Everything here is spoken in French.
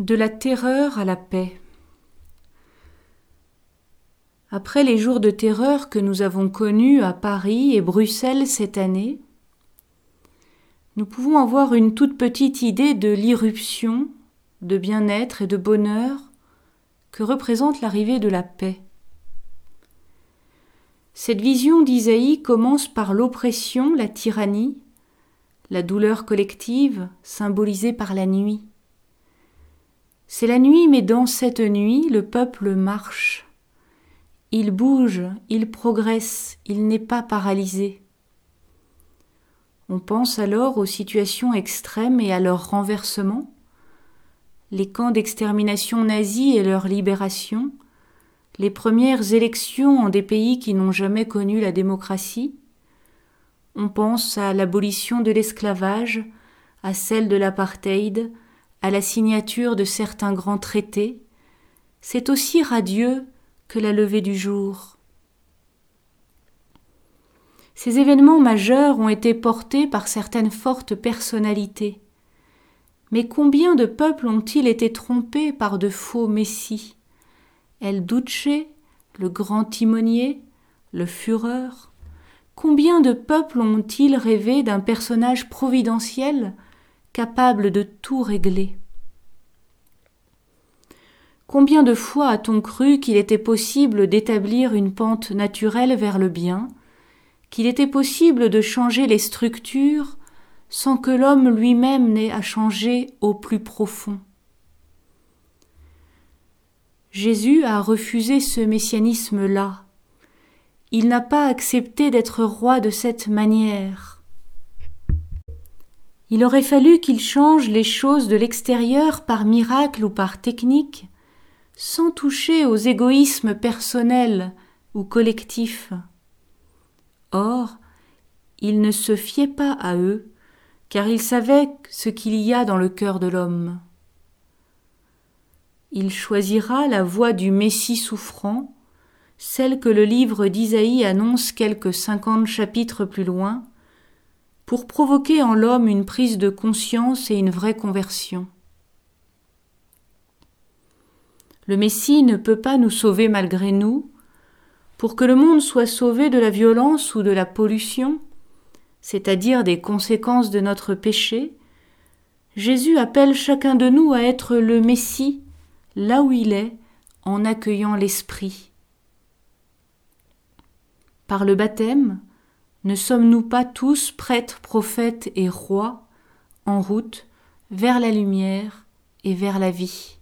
De la terreur à la paix. Après les jours de terreur que nous avons connus à Paris et Bruxelles cette année, nous pouvons avoir une toute petite idée de l'irruption, de bien-être et de bonheur que représente l'arrivée de la paix. Cette vision d'Isaïe commence par l'oppression, la tyrannie, la douleur collective symbolisée par la nuit. C'est la nuit, mais dans cette nuit, le peuple marche. Il bouge, il progresse, il n'est pas paralysé. On pense alors aux situations extrêmes et à leur renversement, les camps d'extermination nazis et leur libération, les premières élections en des pays qui n'ont jamais connu la démocratie. On pense à l'abolition de l'esclavage, à celle de l'apartheid, à la signature de certains grands traités, c'est aussi radieux que la levée du jour. Ces événements majeurs ont été portés par certaines fortes personnalités. Mais combien de peuples ont-ils été trompés par de faux messies? El Duce, le grand timonier, le Fureur Combien de peuples ont-ils rêvé d'un personnage providentiel capable de tout régler. Combien de fois a-t-on cru qu'il était possible d'établir une pente naturelle vers le bien, qu'il était possible de changer les structures sans que l'homme lui-même n'ait à changer au plus profond? Jésus a refusé ce messianisme-là. Il n'a pas accepté d'être roi de cette manière. Il aurait fallu qu'il change les choses de l'extérieur par miracle ou par technique, sans toucher aux égoïsmes personnels ou collectifs. Or, il ne se fiait pas à eux, car il savait ce qu'il y a dans le cœur de l'homme. Il choisira la voie du Messie souffrant, celle que le livre d'Isaïe annonce quelques cinquante chapitres plus loin, pour provoquer en l'homme une prise de conscience et une vraie conversion. Le Messie ne peut pas nous sauver malgré nous. Pour que le monde soit sauvé de la violence ou de la pollution, c'est-à-dire des conséquences de notre péché, Jésus appelle chacun de nous à être le Messie là où il est en accueillant l'Esprit. Par le baptême, ne sommes-nous pas tous prêtres, prophètes et rois en route vers la lumière et vers la vie?